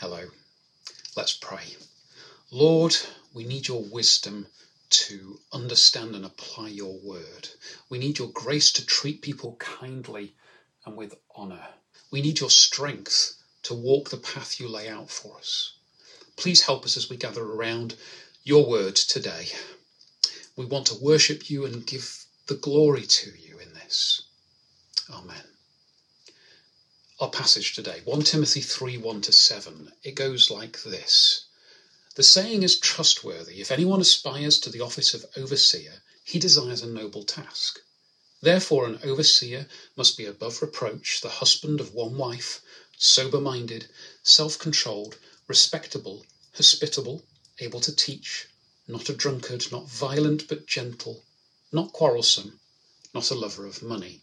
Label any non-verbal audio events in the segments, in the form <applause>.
Hello. Let's pray. Lord, we need your wisdom to understand and apply your word. We need your grace to treat people kindly and with honour. We need your strength to walk the path you lay out for us. Please help us as we gather around your word today. We want to worship you and give the glory to you in this. Amen our passage today 1 Timothy 3 1 to 7. It goes like this The saying is trustworthy. If anyone aspires to the office of overseer, he desires a noble task. Therefore, an overseer must be above reproach, the husband of one wife, sober minded, self controlled, respectable, hospitable, able to teach, not a drunkard, not violent but gentle, not quarrelsome, not a lover of money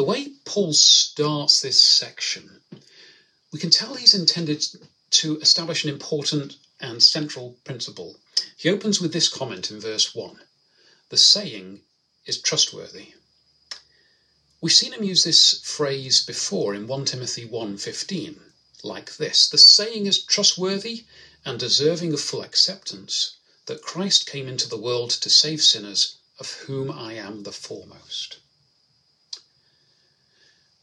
The way Paul starts this section, we can tell he's intended to establish an important and central principle. He opens with this comment in verse 1 The saying is trustworthy. We've seen him use this phrase before in 1 Timothy 1:15, like this: The saying is trustworthy and deserving of full acceptance that Christ came into the world to save sinners, of whom I am the foremost.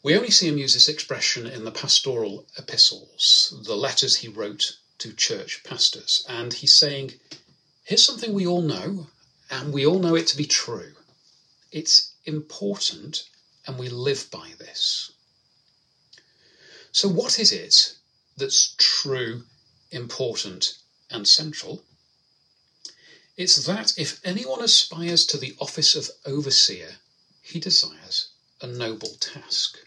We only see him use this expression in the pastoral epistles, the letters he wrote to church pastors. And he's saying, here's something we all know, and we all know it to be true. It's important, and we live by this. So, what is it that's true, important, and central? It's that if anyone aspires to the office of overseer, he desires a noble task.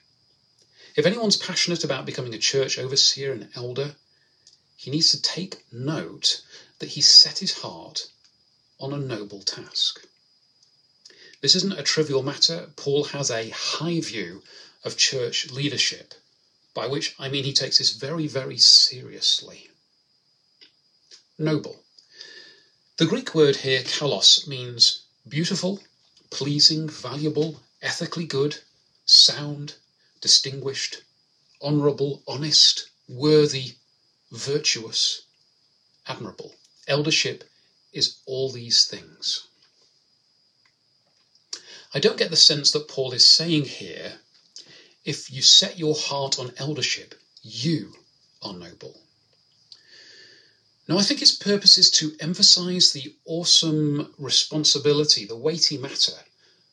If anyone's passionate about becoming a church overseer and elder, he needs to take note that he set his heart on a noble task. This isn't a trivial matter. Paul has a high view of church leadership, by which I mean he takes this very, very seriously. Noble. The Greek word here, kalos, means beautiful, pleasing, valuable, ethically good, sound, distinguished, honourable, honest, worthy, virtuous, admirable. Eldership is all these things. I don't get the sense that Paul is saying here if you set your heart on eldership, you are noble. No, I think his purpose is to emphasize the awesome responsibility, the weighty matter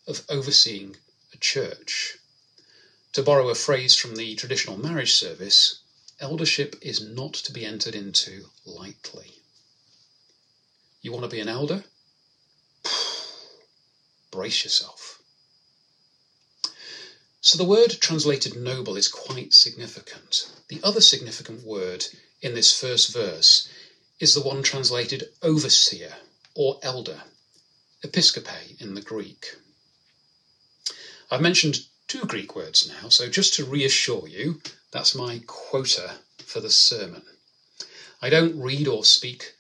of overseeing a church. To borrow a phrase from the traditional marriage service, eldership is not to be entered into lightly. You want to be an elder? <sighs> Brace yourself. So the word translated noble is quite significant. The other significant word in this first verse is the one translated overseer or elder, episkope in the Greek. I've mentioned two Greek words now, so just to reassure you, that's my quota for the sermon. I don't read or speak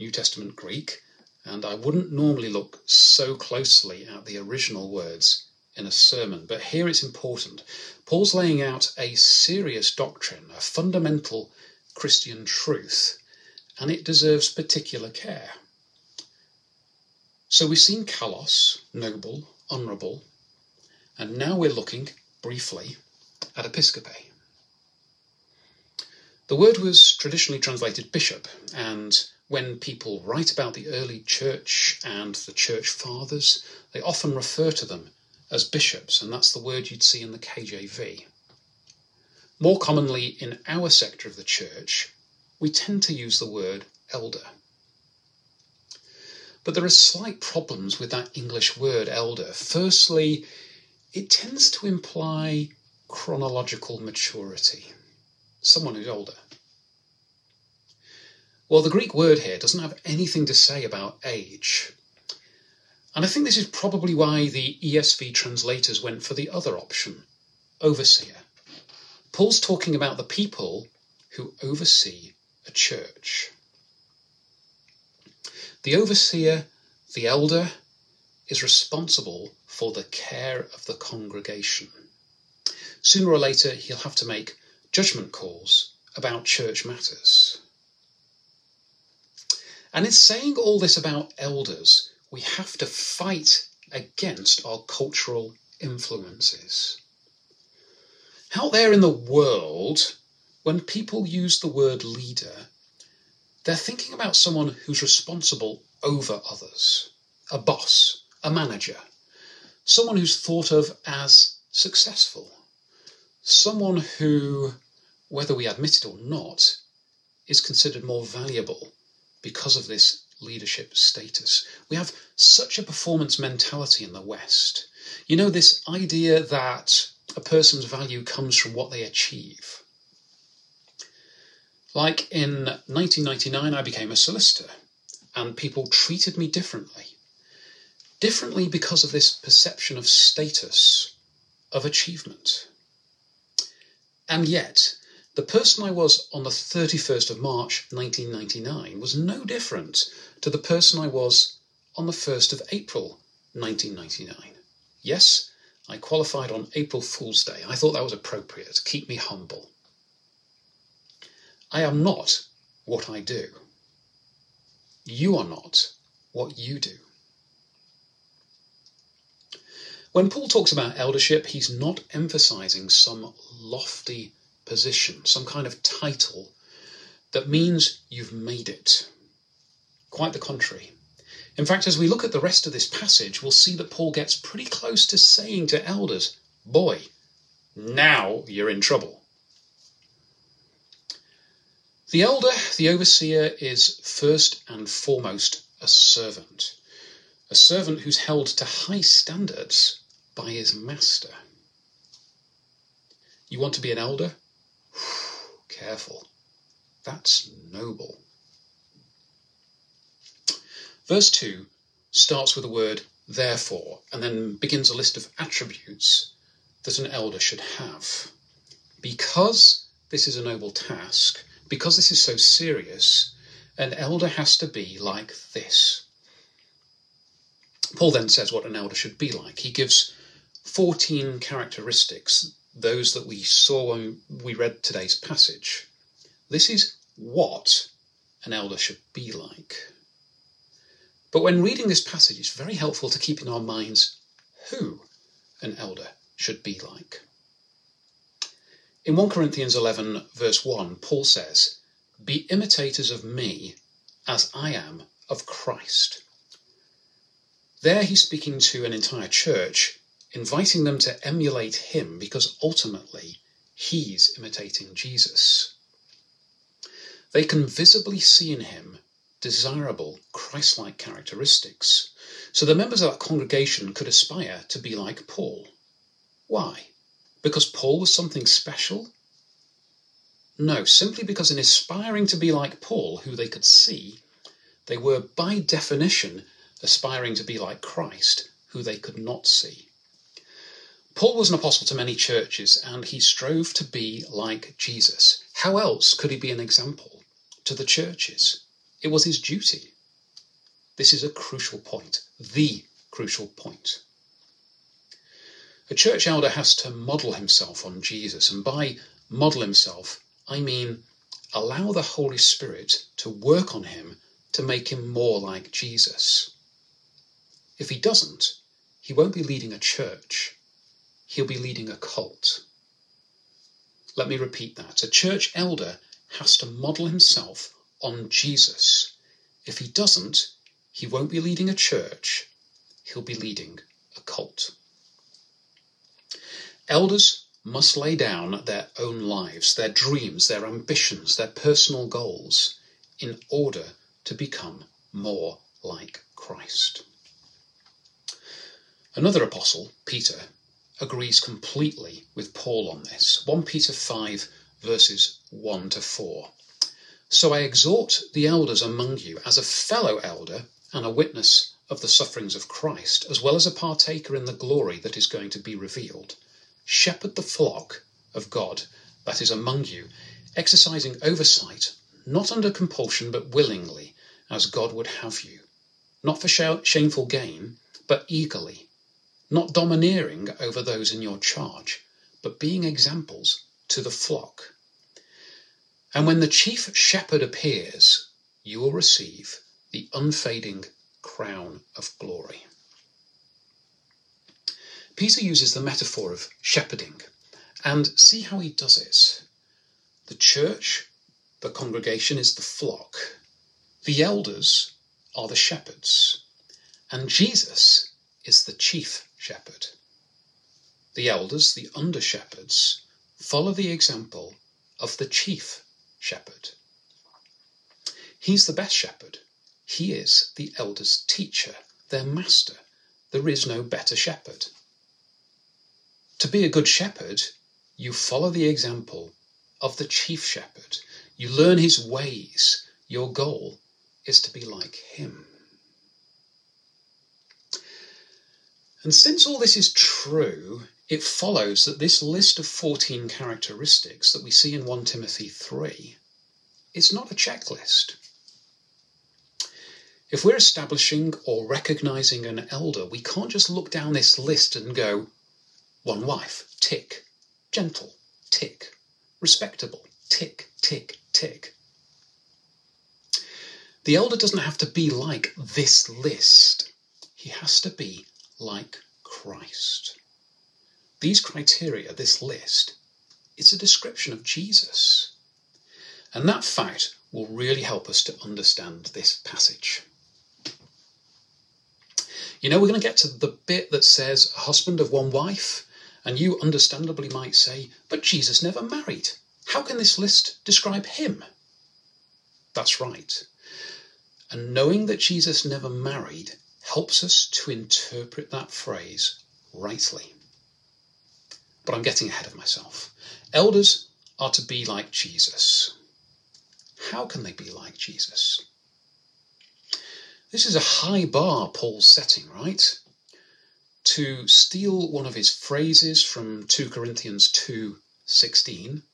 New Testament Greek, and I wouldn't normally look so closely at the original words in a sermon, but here it's important. Paul's laying out a serious doctrine, a fundamental Christian truth, and it deserves particular care. So we've seen kalos, noble, honourable, and now we're looking briefly at episkope. The word was traditionally translated bishop, and when people write about the early church and the church fathers, they often refer to them as bishops, and that's the word you'd see in the KJV. More commonly in our sector of the church, we tend to use the word elder. But there are slight problems with that English word elder. Firstly, it tends to imply chronological maturity, someone who's older. Well, the Greek word here doesn't have anything to say about age. And I think this is probably why the ESV translators went for the other option, overseer. Paul's talking about the people who oversee a church. The overseer, the elder, is responsible for the care of the congregation. Sooner or later, he'll have to make judgment calls about church matters. And in saying all this about elders, we have to fight against our cultural influences. Out there in the world, when people use the word leader, they're thinking about someone who's responsible over others, a boss, a manager, someone who's thought of as successful, someone who, whether we admit it or not, is considered more valuable because of this leadership status. We have such a performance mentality in the West. You know, this idea that a person's value comes from what they achieve. Like in 1999, I became a solicitor, and people treated me differently. Differently because of this perception of status, of achievement. And yet, the person I was on the 31st of March 1999 was no different to the person I was on the 1st of April 1999. Yes, I qualified on April Fool's Day. I thought that was appropriate to keep me humble. I am not what I do. You are not what you do. When Paul talks about eldership, he's not emphasizing some lofty position, some kind of title that means you've made it. Quite the contrary. In fact, as we look at the rest of this passage, we'll see that Paul gets pretty close to saying to elders, Boy, now you're in trouble. The elder, the overseer, is first and foremost a servant, a servant who's held to high standards by his master. You want to be an elder? <sighs> Careful. That's noble. Verse 2 starts with the word therefore and then begins a list of attributes that an elder should have. Because this is a noble task, because this is so serious, an elder has to be like this. Paul then says what an elder should be like. He gives 14 characteristics, those that we saw when we read today's passage. This is what an elder should be like. But when reading this passage, it's very helpful to keep in our minds who an elder should be like. In 1 Corinthians 11, verse 1, Paul says, Be imitators of me as I am of Christ. There he's speaking to an entire church, inviting them to emulate him because ultimately he's imitating Jesus. They can visibly see in him desirable Christ like characteristics, so the members of that congregation could aspire to be like Paul. Why? Because Paul was something special? No, simply because in aspiring to be like Paul, who they could see, they were by definition aspiring to be like Christ, who they could not see. Paul was an apostle to many churches and he strove to be like Jesus. How else could he be an example to the churches? It was his duty. This is a crucial point, the crucial point. A church elder has to model himself on Jesus, and by model himself, I mean allow the Holy Spirit to work on him to make him more like Jesus. If he doesn't, he won't be leading a church, he'll be leading a cult. Let me repeat that. A church elder has to model himself on Jesus. If he doesn't, he won't be leading a church, he'll be leading a cult. Elders must lay down their own lives, their dreams, their ambitions, their personal goals, in order to become more like Christ. Another apostle, Peter, agrees completely with Paul on this. 1 Peter 5, verses 1 to 4. So I exhort the elders among you as a fellow elder and a witness of the sufferings of Christ, as well as a partaker in the glory that is going to be revealed. Shepherd the flock of God that is among you, exercising oversight, not under compulsion, but willingly, as God would have you, not for shameful gain, but eagerly, not domineering over those in your charge, but being examples to the flock. And when the chief shepherd appears, you will receive the unfading crown of glory. Peter uses the metaphor of shepherding and see how he does it. The church, the congregation, is the flock, the elders are the shepherds, and Jesus is the chief shepherd. The elders, the under shepherds, follow the example of the chief shepherd. He's the best shepherd. He is the elders' teacher, their master. There is no better shepherd. To be a good shepherd, you follow the example of the chief shepherd. You learn his ways. Your goal is to be like him. And since all this is true, it follows that this list of 14 characteristics that we see in 1 Timothy 3 is not a checklist. If we're establishing or recognizing an elder, we can't just look down this list and go, one wife, tick. Gentle, tick. Respectable, tick, tick, tick. The elder doesn't have to be like this list. He has to be like Christ. These criteria, this list, it's a description of Jesus. And that fact will really help us to understand this passage. You know, we're going to get to the bit that says a husband of one wife and you understandably might say, but Jesus never married. How can this list describe him? That's right. And knowing that Jesus never married helps us to interpret that phrase rightly. But I'm getting ahead of myself. Elders are to be like Jesus. How can they be like Jesus? This is a high bar Paul's setting, right? to steal one of his phrases from 2 Corinthians 2:16,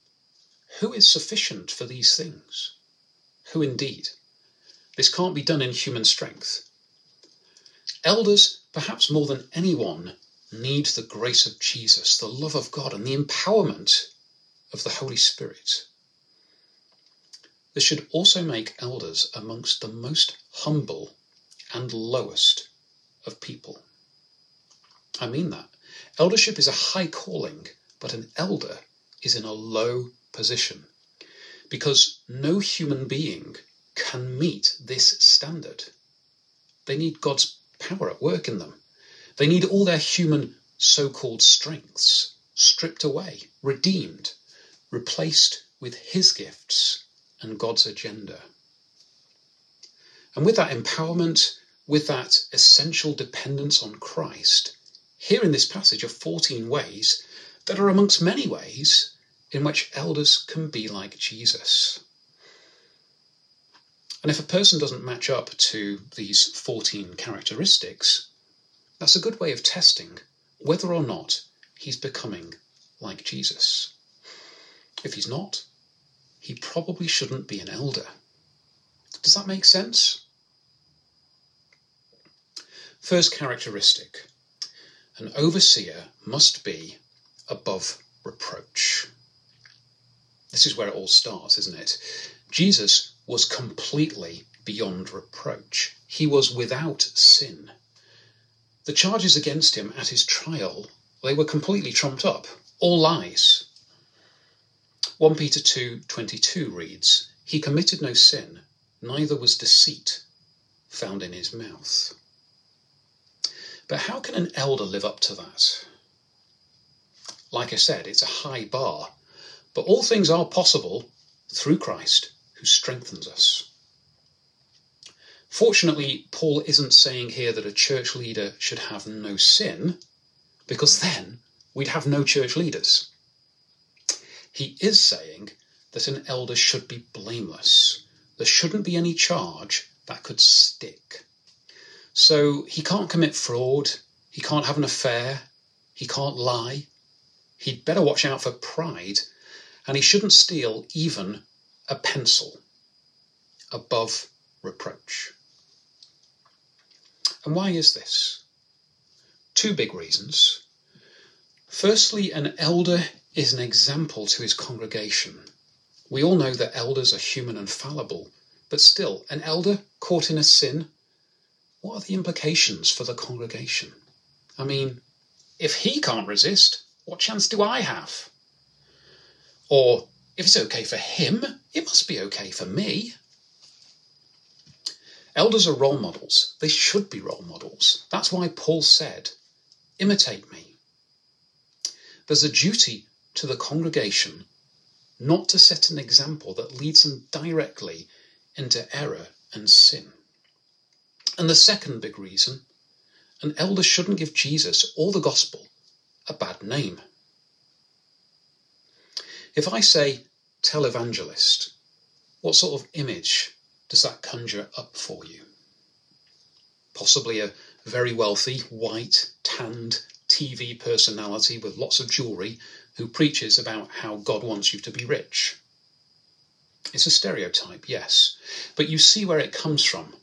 who is sufficient for these things? Who indeed? This can't be done in human strength. Elders, perhaps more than anyone, need the grace of Jesus, the love of God, and the empowerment of the Holy Spirit. This should also make elders amongst the most humble and lowest of people. I mean that. Eldership is a high calling, but an elder is in a low position because no human being can meet this standard. They need God's power at work in them. They need all their human so called strengths stripped away, redeemed, replaced with His gifts and God's agenda. And with that empowerment, with that essential dependence on Christ, here in this passage are 14 ways that are amongst many ways in which elders can be like Jesus. And if a person doesn't match up to these 14 characteristics, that's a good way of testing whether or not he's becoming like Jesus. If he's not, he probably shouldn't be an elder. Does that make sense? First characteristic an overseer must be above reproach. This is where it all starts, isn't it? Jesus was completely beyond reproach. He was without sin. The charges against him at his trial, they were completely trumped up, all lies. 1 Peter 2:22 reads, "He committed no sin, neither was deceit found in his mouth." But how can an elder live up to that? Like I said, it's a high bar, but all things are possible through Christ who strengthens us. Fortunately, Paul isn't saying here that a church leader should have no sin, because then we'd have no church leaders. He is saying that an elder should be blameless, There shouldn't be any charge that could stick. So he can't commit fraud, he can't have an affair, he can't lie. He'd better watch out for pride, and he shouldn't steal even a pencil above reproach. And why is this? Two big reasons. Firstly, an elder is an example to his congregation. We all know that elders are human and fallible, but still, an elder caught in a sin, what are the implications for the congregation? I mean, if he can't resist, what chance do I have? Or, if it's okay for him, it must be okay for me. Elders are role models. They should be role models. That's why Paul said, imitate me. There's a duty to the congregation not to set an example that leads them directly into error and sin. And the second big reason an elder shouldn't give Jesus or the gospel a bad name. If I say televangelist, what sort of image does that conjure up for you? Possibly a very wealthy, white, tanned TV personality with lots of jewellery who preaches about how God wants you to be rich. It's a stereotype, yes, but you see where it comes from.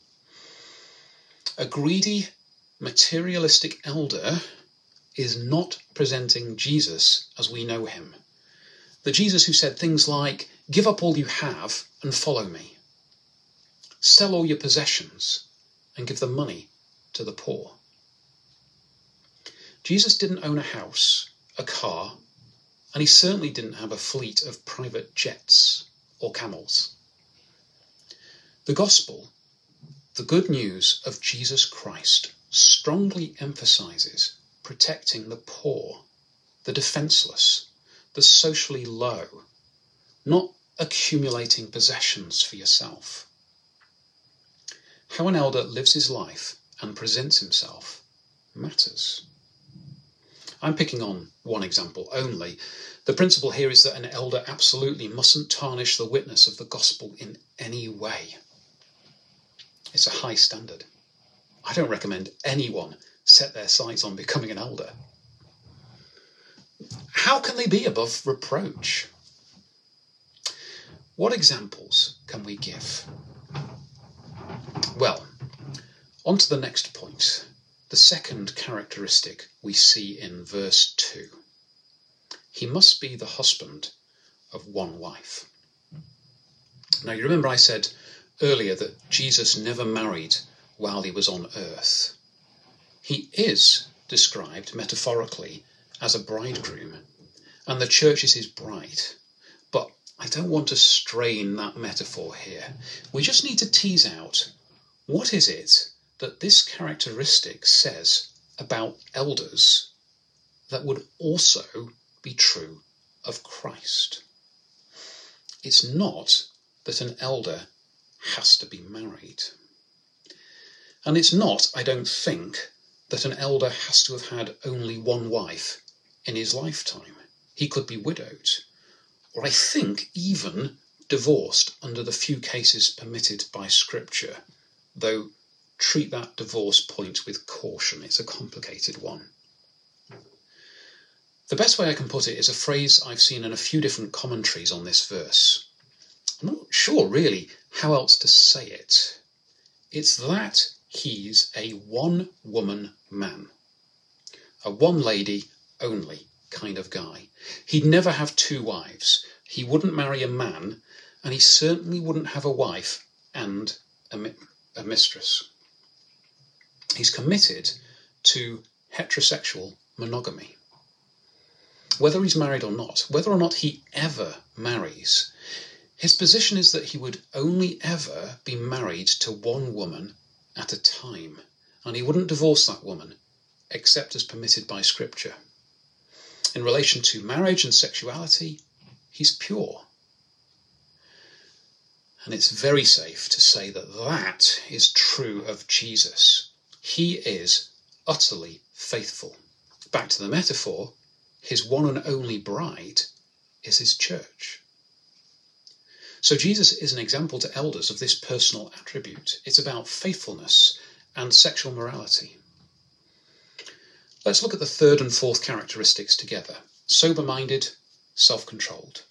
A greedy, materialistic elder is not presenting Jesus as we know him. The Jesus who said things like, Give up all you have and follow me. Sell all your possessions and give the money to the poor. Jesus didn't own a house, a car, and he certainly didn't have a fleet of private jets or camels. The gospel, the good news of Jesus Christ, strongly emphasizes protecting the poor, the defenseless, the socially low, not accumulating possessions for yourself. How an elder lives his life and presents himself matters. I'm picking on one example only. The principle here is that an elder absolutely mustn't tarnish the witness of the gospel in any way. It's a high standard. I don't recommend anyone set their sights on becoming an elder. How can they be above reproach? What examples can we give? Well, on to the next point. The second characteristic we see in verse 2. He must be the husband of one wife. Now, you remember I said earlier that Jesus never married while he was on earth. He is described metaphorically as a bridegroom, and the church is his bride. But I don't want to strain that metaphor here. We just need to tease out what is it that this characteristic says about elders that would also be true of Christ. It's not that an elder has to be married. And it's not, I don't think, that an elder has to have had only one wife in his lifetime. He could be widowed, or I think even divorced under the few cases permitted by Scripture, though treat that divorce point with caution. It's a complicated one. The best way I can put it is a phrase I've seen in a few different commentaries on this verse. I'm not sure really how else to say it. It's that he's a one woman man, a one lady only kind of guy. He'd never have two wives. He wouldn't marry a man, and he certainly wouldn't have a wife and a, mi- a mistress he's committed to heterosexual monogamy. Whether he's married or not, whether or not he ever marries, his position is that he would only ever be married to one woman at a time, and he wouldn't divorce that woman except as permitted by Scripture. In relation to marriage and sexuality, he's pure. And it's very safe to say that that is true of Jesus. He is utterly faithful. Back to the metaphor, his one and only bride is his church. So Jesus is an example to elders of this personal attribute. It's about faithfulness and sexual morality. Let's look at the third and fourth characteristics together sober minded, self controlled.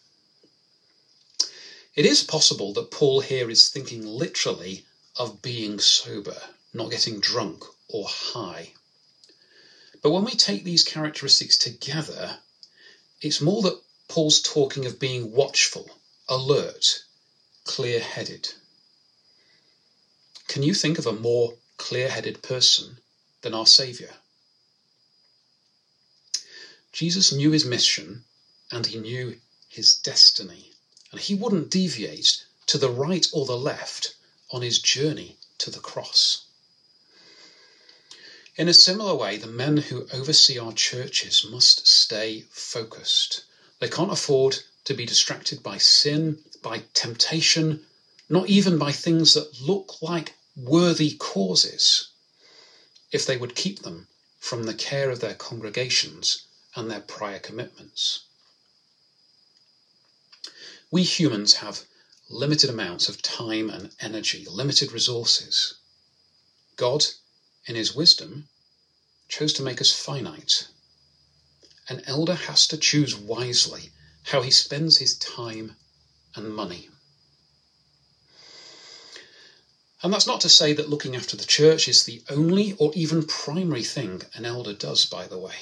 It is possible that Paul here is thinking literally of being sober, not getting drunk or high. But when we take these characteristics together, it's more that Paul's talking of being watchful, alert, clear headed. Can you think of a more clear headed person than our Saviour? Jesus knew his mission and he knew his destiny, and he wouldn't deviate to the right or the left on his journey to the cross. In a similar way, the men who oversee our churches must stay focused. They can't afford to be distracted by sin, by temptation, not even by things that look like worthy causes, if they would keep them from the care of their congregations and their prior commitments. We humans have limited amounts of time and energy, limited resources. God, in his wisdom, chose to make us finite. An elder has to choose wisely how he spends his time and money. And that's not to say that looking after the church is the only or even primary thing an elder does, by the way.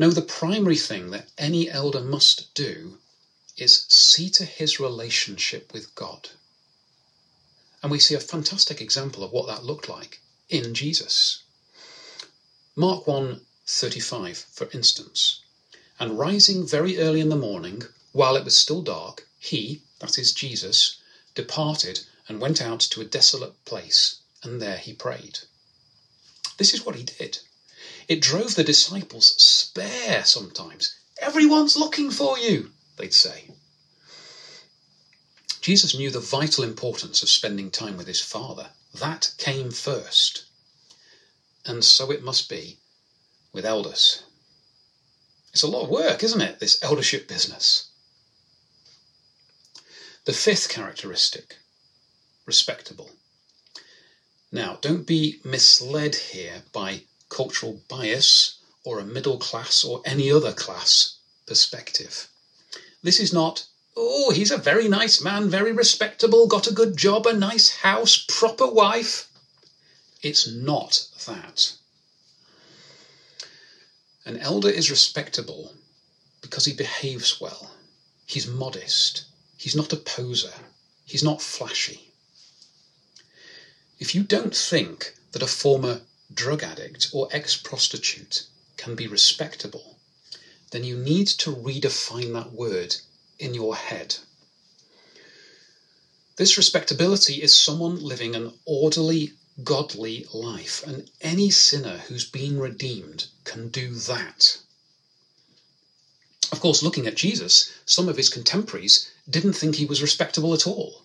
No, the primary thing that any elder must do is see to his relationship with God. And we see a fantastic example of what that looked like in Jesus. Mark 1 35, for instance. And rising very early in the morning, while it was still dark, he, that is Jesus, departed and went out to a desolate place, and there he prayed. This is what he did. It drove the disciples spare sometimes. Everyone's looking for you, they'd say. Jesus knew the vital importance of spending time with his Father. That came first. And so it must be with elders. It's a lot of work, isn't it, this eldership business? The fifth characteristic respectable. Now, don't be misled here by cultural bias or a middle class or any other class perspective. This is not, oh, he's a very nice man, very respectable, got a good job, a nice house, proper wife. It's not that. An elder is respectable because he behaves well. He's modest. He's not a poser. He's not flashy. If you don't think that a former drug addict or ex prostitute can be respectable, then you need to redefine that word in your head. This respectability is someone living an orderly, godly life, and any sinner who's been redeemed can do that. Of course, looking at Jesus, some of his contemporaries didn't think he was respectable at all.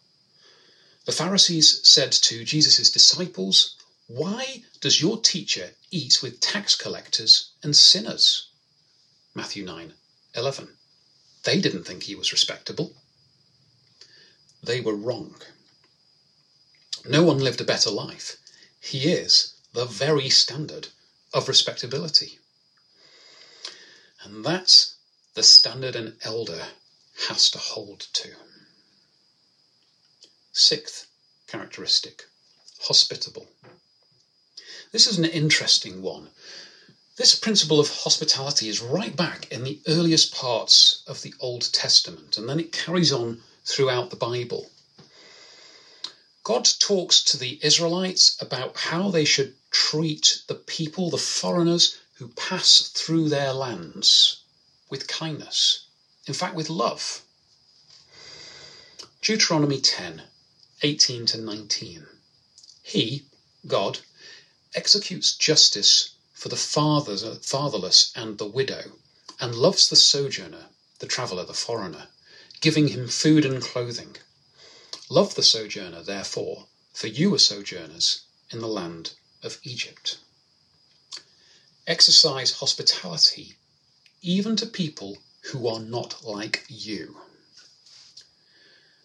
The Pharisees said to Jesus' disciples, why does your teacher eat with tax collectors and sinners? Matthew 9 11. They didn't think he was respectable. They were wrong. No one lived a better life. He is the very standard of respectability. And that's the standard an elder has to hold to. Sixth characteristic hospitable. This is an interesting one. This principle of hospitality is right back in the earliest parts of the Old Testament, and then it carries on throughout the Bible. God talks to the Israelites about how they should treat the people, the foreigners who pass through their lands, with kindness, in fact, with love. Deuteronomy 10 18 to 19. He, God, executes justice for the fatherless and the widow, and loves the sojourner, the traveller, the foreigner, giving him food and clothing. Love the sojourner, therefore, for you are sojourners in the land of Egypt. Exercise hospitality even to people who are not like you.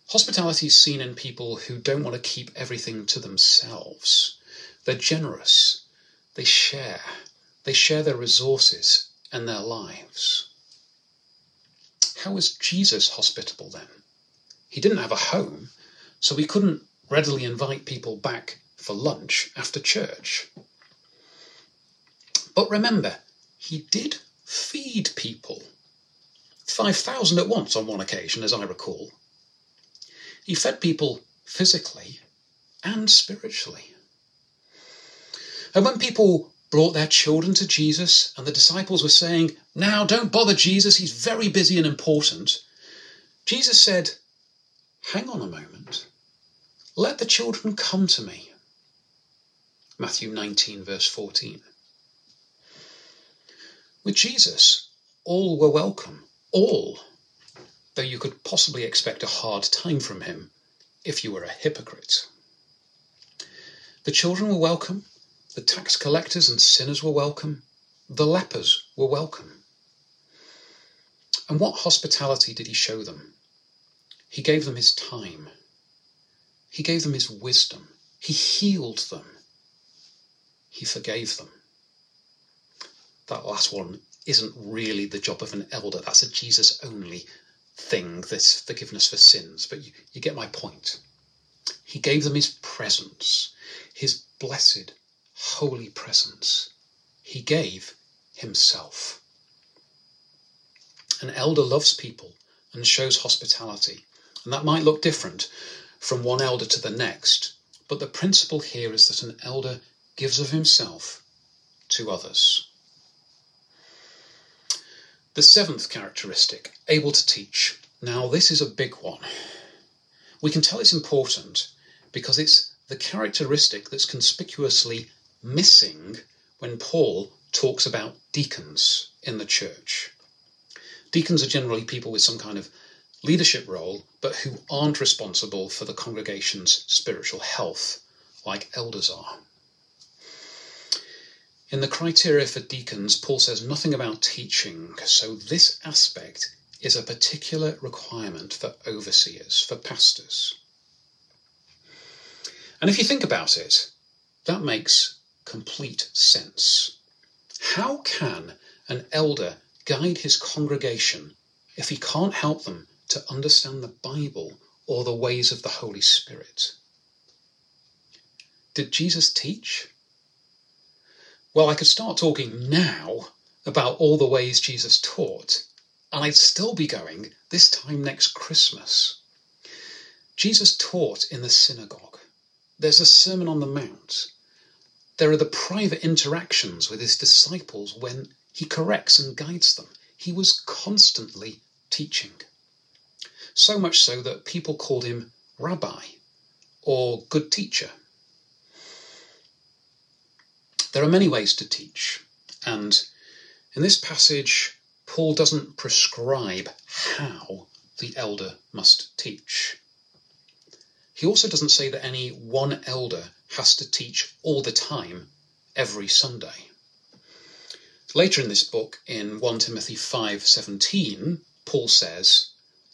Hospitality is seen in people who don't want to keep everything to themselves. They're generous, they share, they share their resources and their lives. How was Jesus hospitable then? He didn't have a home, so he couldn't readily invite people back for lunch after church. But remember, he did feed people. 5,000 at once on one occasion, as I recall. He fed people physically and spiritually. And when people brought their children to Jesus and the disciples were saying, Now don't bother Jesus, he's very busy and important, Jesus said, Hang on a moment. Let the children come to me. Matthew 19, verse 14. With Jesus, all were welcome. All though you could possibly expect a hard time from him if you were a hypocrite. The children were welcome, the tax collectors and sinners were welcome, the lepers were welcome. And what hospitality did he show them? He gave them his time, he gave them his wisdom, he healed them, he forgave them. That last one isn't really the job of an elder, that's a Jesus only thing, this forgiveness for sins, but you, you get my point. He gave them his presence, his blessed, holy presence. He gave himself. An elder loves people and shows hospitality, and that might look different from one elder to the next, but the principle here is that an elder gives of himself to others. The seventh characteristic, able to teach. Now, this is a big one. We can tell it's important because it's the characteristic that's conspicuously missing when Paul talks about deacons in the church. Deacons are generally people with some kind of leadership role, but who aren't responsible for the congregation's spiritual health, like elders are. In the criteria for deacons, Paul says nothing about teaching, so this aspect is a particular requirement for overseers, for pastors. And if you think about it, that makes complete sense. How can an elder guide his congregation if he can't help them to understand the Bible or the ways of the Holy Spirit? Did Jesus teach? Well, I could start talking now about all the ways Jesus taught, and I'd still be going this time next Christmas. Jesus taught in the synagogue. There's a Sermon on the Mount. There are the private interactions with his disciples when he corrects and guides them. He was constantly teaching. So much so that people called him rabbi or good teacher. There are many ways to teach, and in this passage, Paul doesn't prescribe how the elder must teach. He also doesn't say that any one elder has to teach all the time, every Sunday. Later in this book, in 1 Timothy 5:17, Paul says,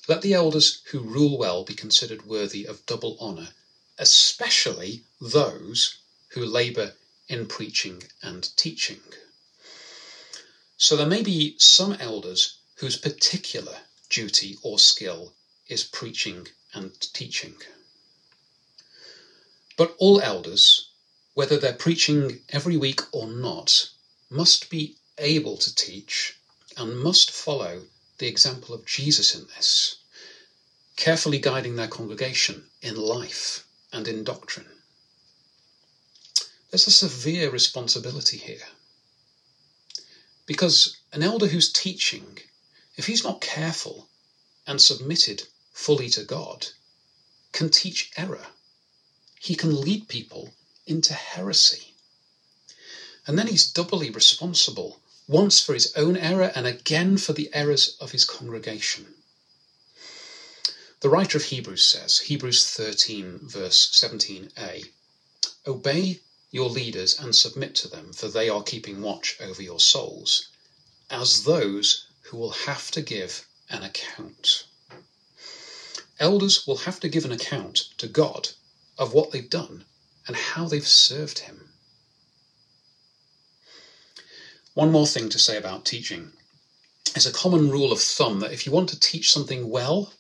"Let the elders who rule well be considered worthy of double honor, especially those who labor in preaching and teaching. So there may be some elders whose particular duty or skill is preaching and teaching. But all elders, whether they're preaching every week or not, must be able to teach and must follow the example of Jesus in this, carefully guiding their congregation in life and in doctrine. There's a severe responsibility here. Because an elder who's teaching, if he's not careful and submitted fully to God, can teach error. He can lead people into heresy. And then he's doubly responsible, once for his own error and again for the errors of his congregation. The writer of Hebrews says, Hebrews 13, verse 17a, Obey your leaders and submit to them, for they are keeping watch over your souls, as those who will have to give an account. elders will have to give an account to God of what they've done and how they've served Him. One more thing to say about teaching. It's a common rule of thumb that if you want to teach something well,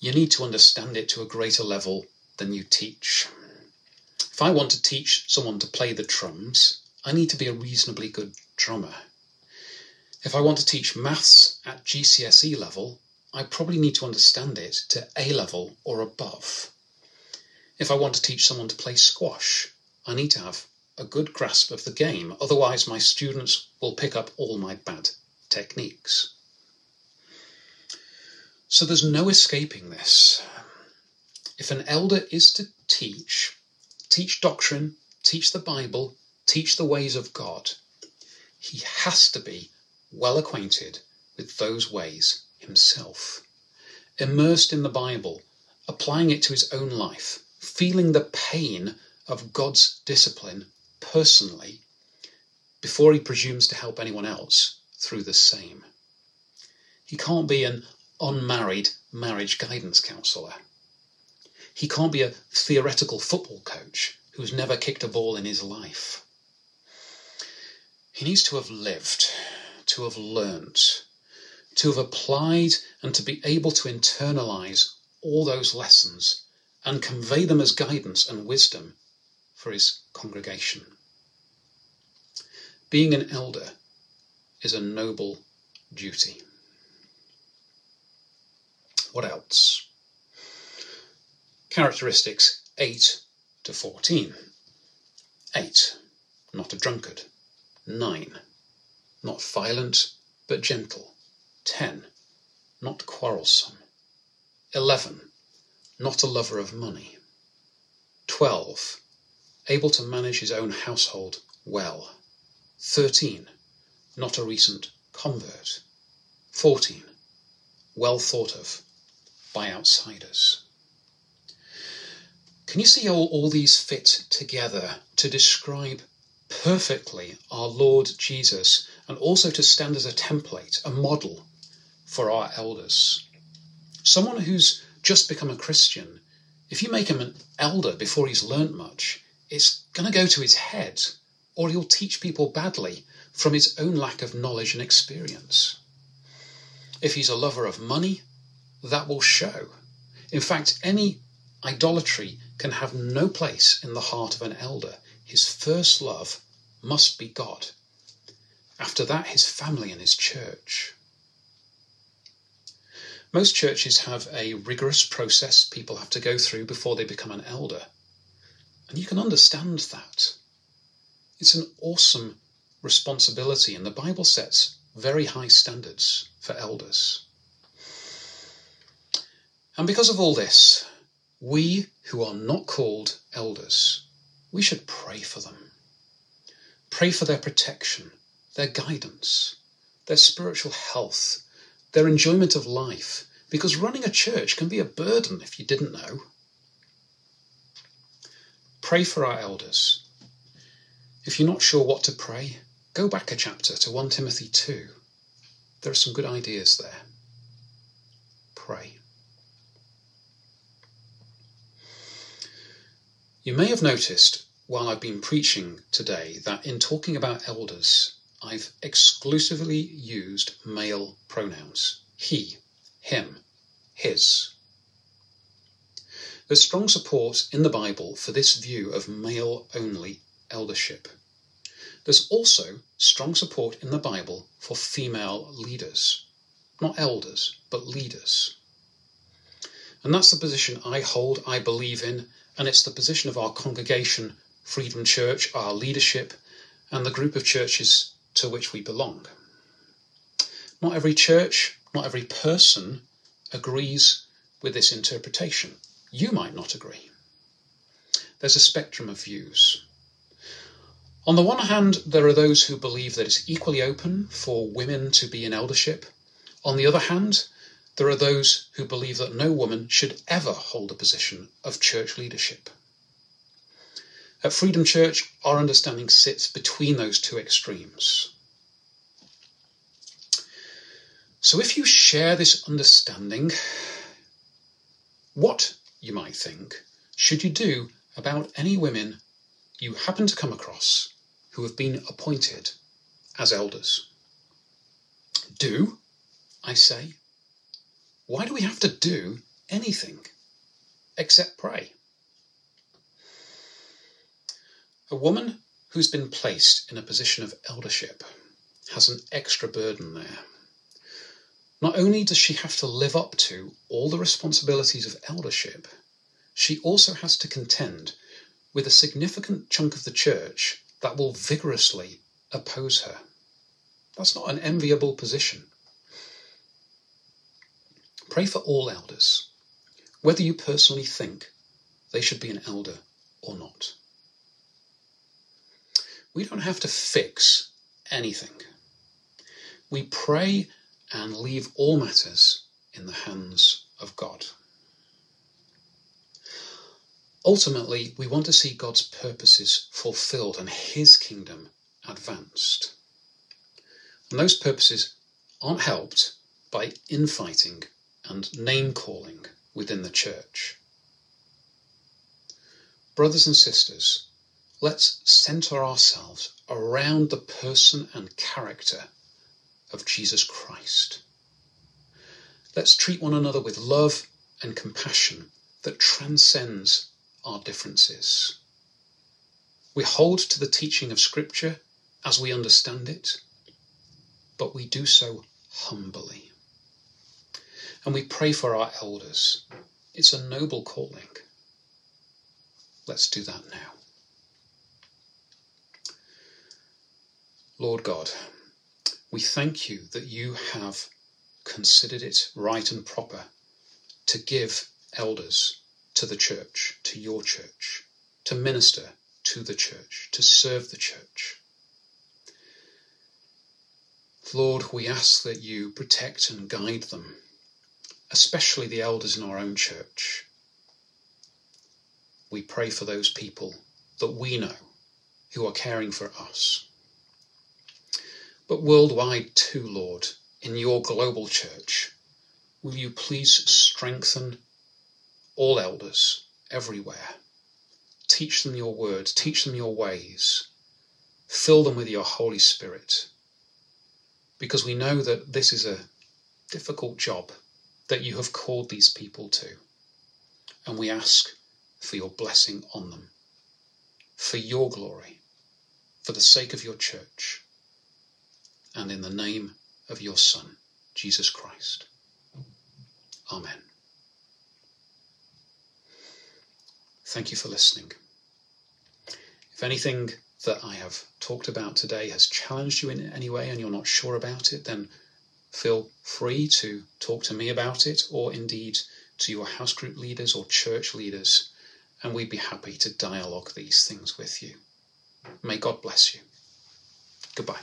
you need to understand it to a greater level than you teach. If I want to teach someone to play the drums, I need to be a reasonably good drummer. If I want to teach maths at GCSE level, I probably need to understand it to A level or above. If I want to teach someone to play squash, I need to have a good grasp of the game, otherwise, my students will pick up all my bad techniques. So there's no escaping this. If an elder is to teach, teach doctrine, teach the Bible, teach the ways of God, he has to be well acquainted with those ways himself, immersed in the Bible, applying it to his own life, feeling the pain of God's discipline personally before he presumes to help anyone else through the same. He can't be an unmarried marriage guidance counsellor. He can't be a theoretical football coach who's never kicked a ball in his life. He needs to have lived, to have learnt, to have applied, and to be able to internalize all those lessons and convey them as guidance and wisdom for his congregation. Being an elder is a noble duty. What else? Characteristics 8 to 14. 8. Not a drunkard. 9. Not violent, but gentle. 10. Not quarrelsome. 11. Not a lover of money. 12. Able to manage his own household well. 13. Not a recent convert. 14. Well thought of by outsiders. Can you see how all these fit together to describe perfectly our Lord Jesus and also to stand as a template, a model for our elders? Someone who's just become a Christian, if you make him an elder before he's learnt much, it's going to go to his head or he'll teach people badly from his own lack of knowledge and experience. If he's a lover of money, that will show. In fact, any idolatry can have no place in the heart of an elder. His first love must be God. After that, his family and his church. Most churches have a rigorous process people have to go through before they become an elder. And you can understand that. It's an awesome responsibility, and the Bible sets very high standards for elders. And because of all this, we who are not called elders, we should pray for them. Pray for their protection, their guidance, their spiritual health, their enjoyment of life, because running a church can be a burden if you didn't know. Pray for our elders if you're not sure what to pray, go back a chapter to 1 Timothy 2. There are some good ideas there. Pray. You may have noticed while I've been preaching today that in talking about elders, I've exclusively used male pronouns he, him, his. There's strong support in the Bible for this view of male only eldership. There's also strong support in the Bible for female leaders, not elders, but leaders. And that's the position I hold, I believe in, and it's the position of our congregation, Freedom Church, our leadership, and the group of churches to which we belong. Not every church, not every person agrees with this interpretation. You might not agree. There's a spectrum of views. On the one hand, there are those who believe that it's equally open for women to be in eldership. On the other hand, there are those who believe that no woman should ever hold a position of church leadership. At Freedom Church, our understanding sits between those two extremes. So if you share this understanding, What, you might think, should you do about any women you happen to come across who have been appointed as elders? Do, I say. Why do we have to do anything except pray? A woman who's been placed in a position of eldership has an extra burden there. Not only does she have to live up to all the responsibilities of eldership, she also has to contend with a significant chunk of the church that will vigorously oppose her. That's not an enviable position. Pray for all elders, whether you personally think they should be an elder or not. We don't have to fix anything. We pray and leave all matters in the hands of God. Ultimately, we want to see God's purposes fulfilled and His kingdom advanced. And those purposes aren't helped by infighting and name calling within the church. Brothers and sisters, let's center ourselves around the person and character of Jesus Christ. Let's treat one another with love and compassion that transcends our differences. We hold to the teaching of Scripture as we understand it, but we do so humbly. And we pray for our elders. It's a noble calling. Let's do that now. Lord God, we thank you that you have considered it right and proper to give elders to the church, to your church, to minister to the church, to serve the church. Lord, we ask that you protect and guide them, especially the elders in our own church. We pray for those people that we know who are caring for us but worldwide too, Lord, in your global church. Will you please strengthen all elders everywhere? Teach them your word, teach them your ways, fill them with your Holy Spirit. Because we know that this is a difficult job that you have called these people to. And we ask for your blessing on them, for your glory, for the sake of your church and in the name of your Son, Jesus Christ. Amen. Thank you for listening. If anything that I have talked about today has challenged you in any way and you're not sure about it, then feel free to talk to me about it or indeed to your house group leaders or church leaders, and we'd be happy to dialogue these things with you. May God bless you. Goodbye.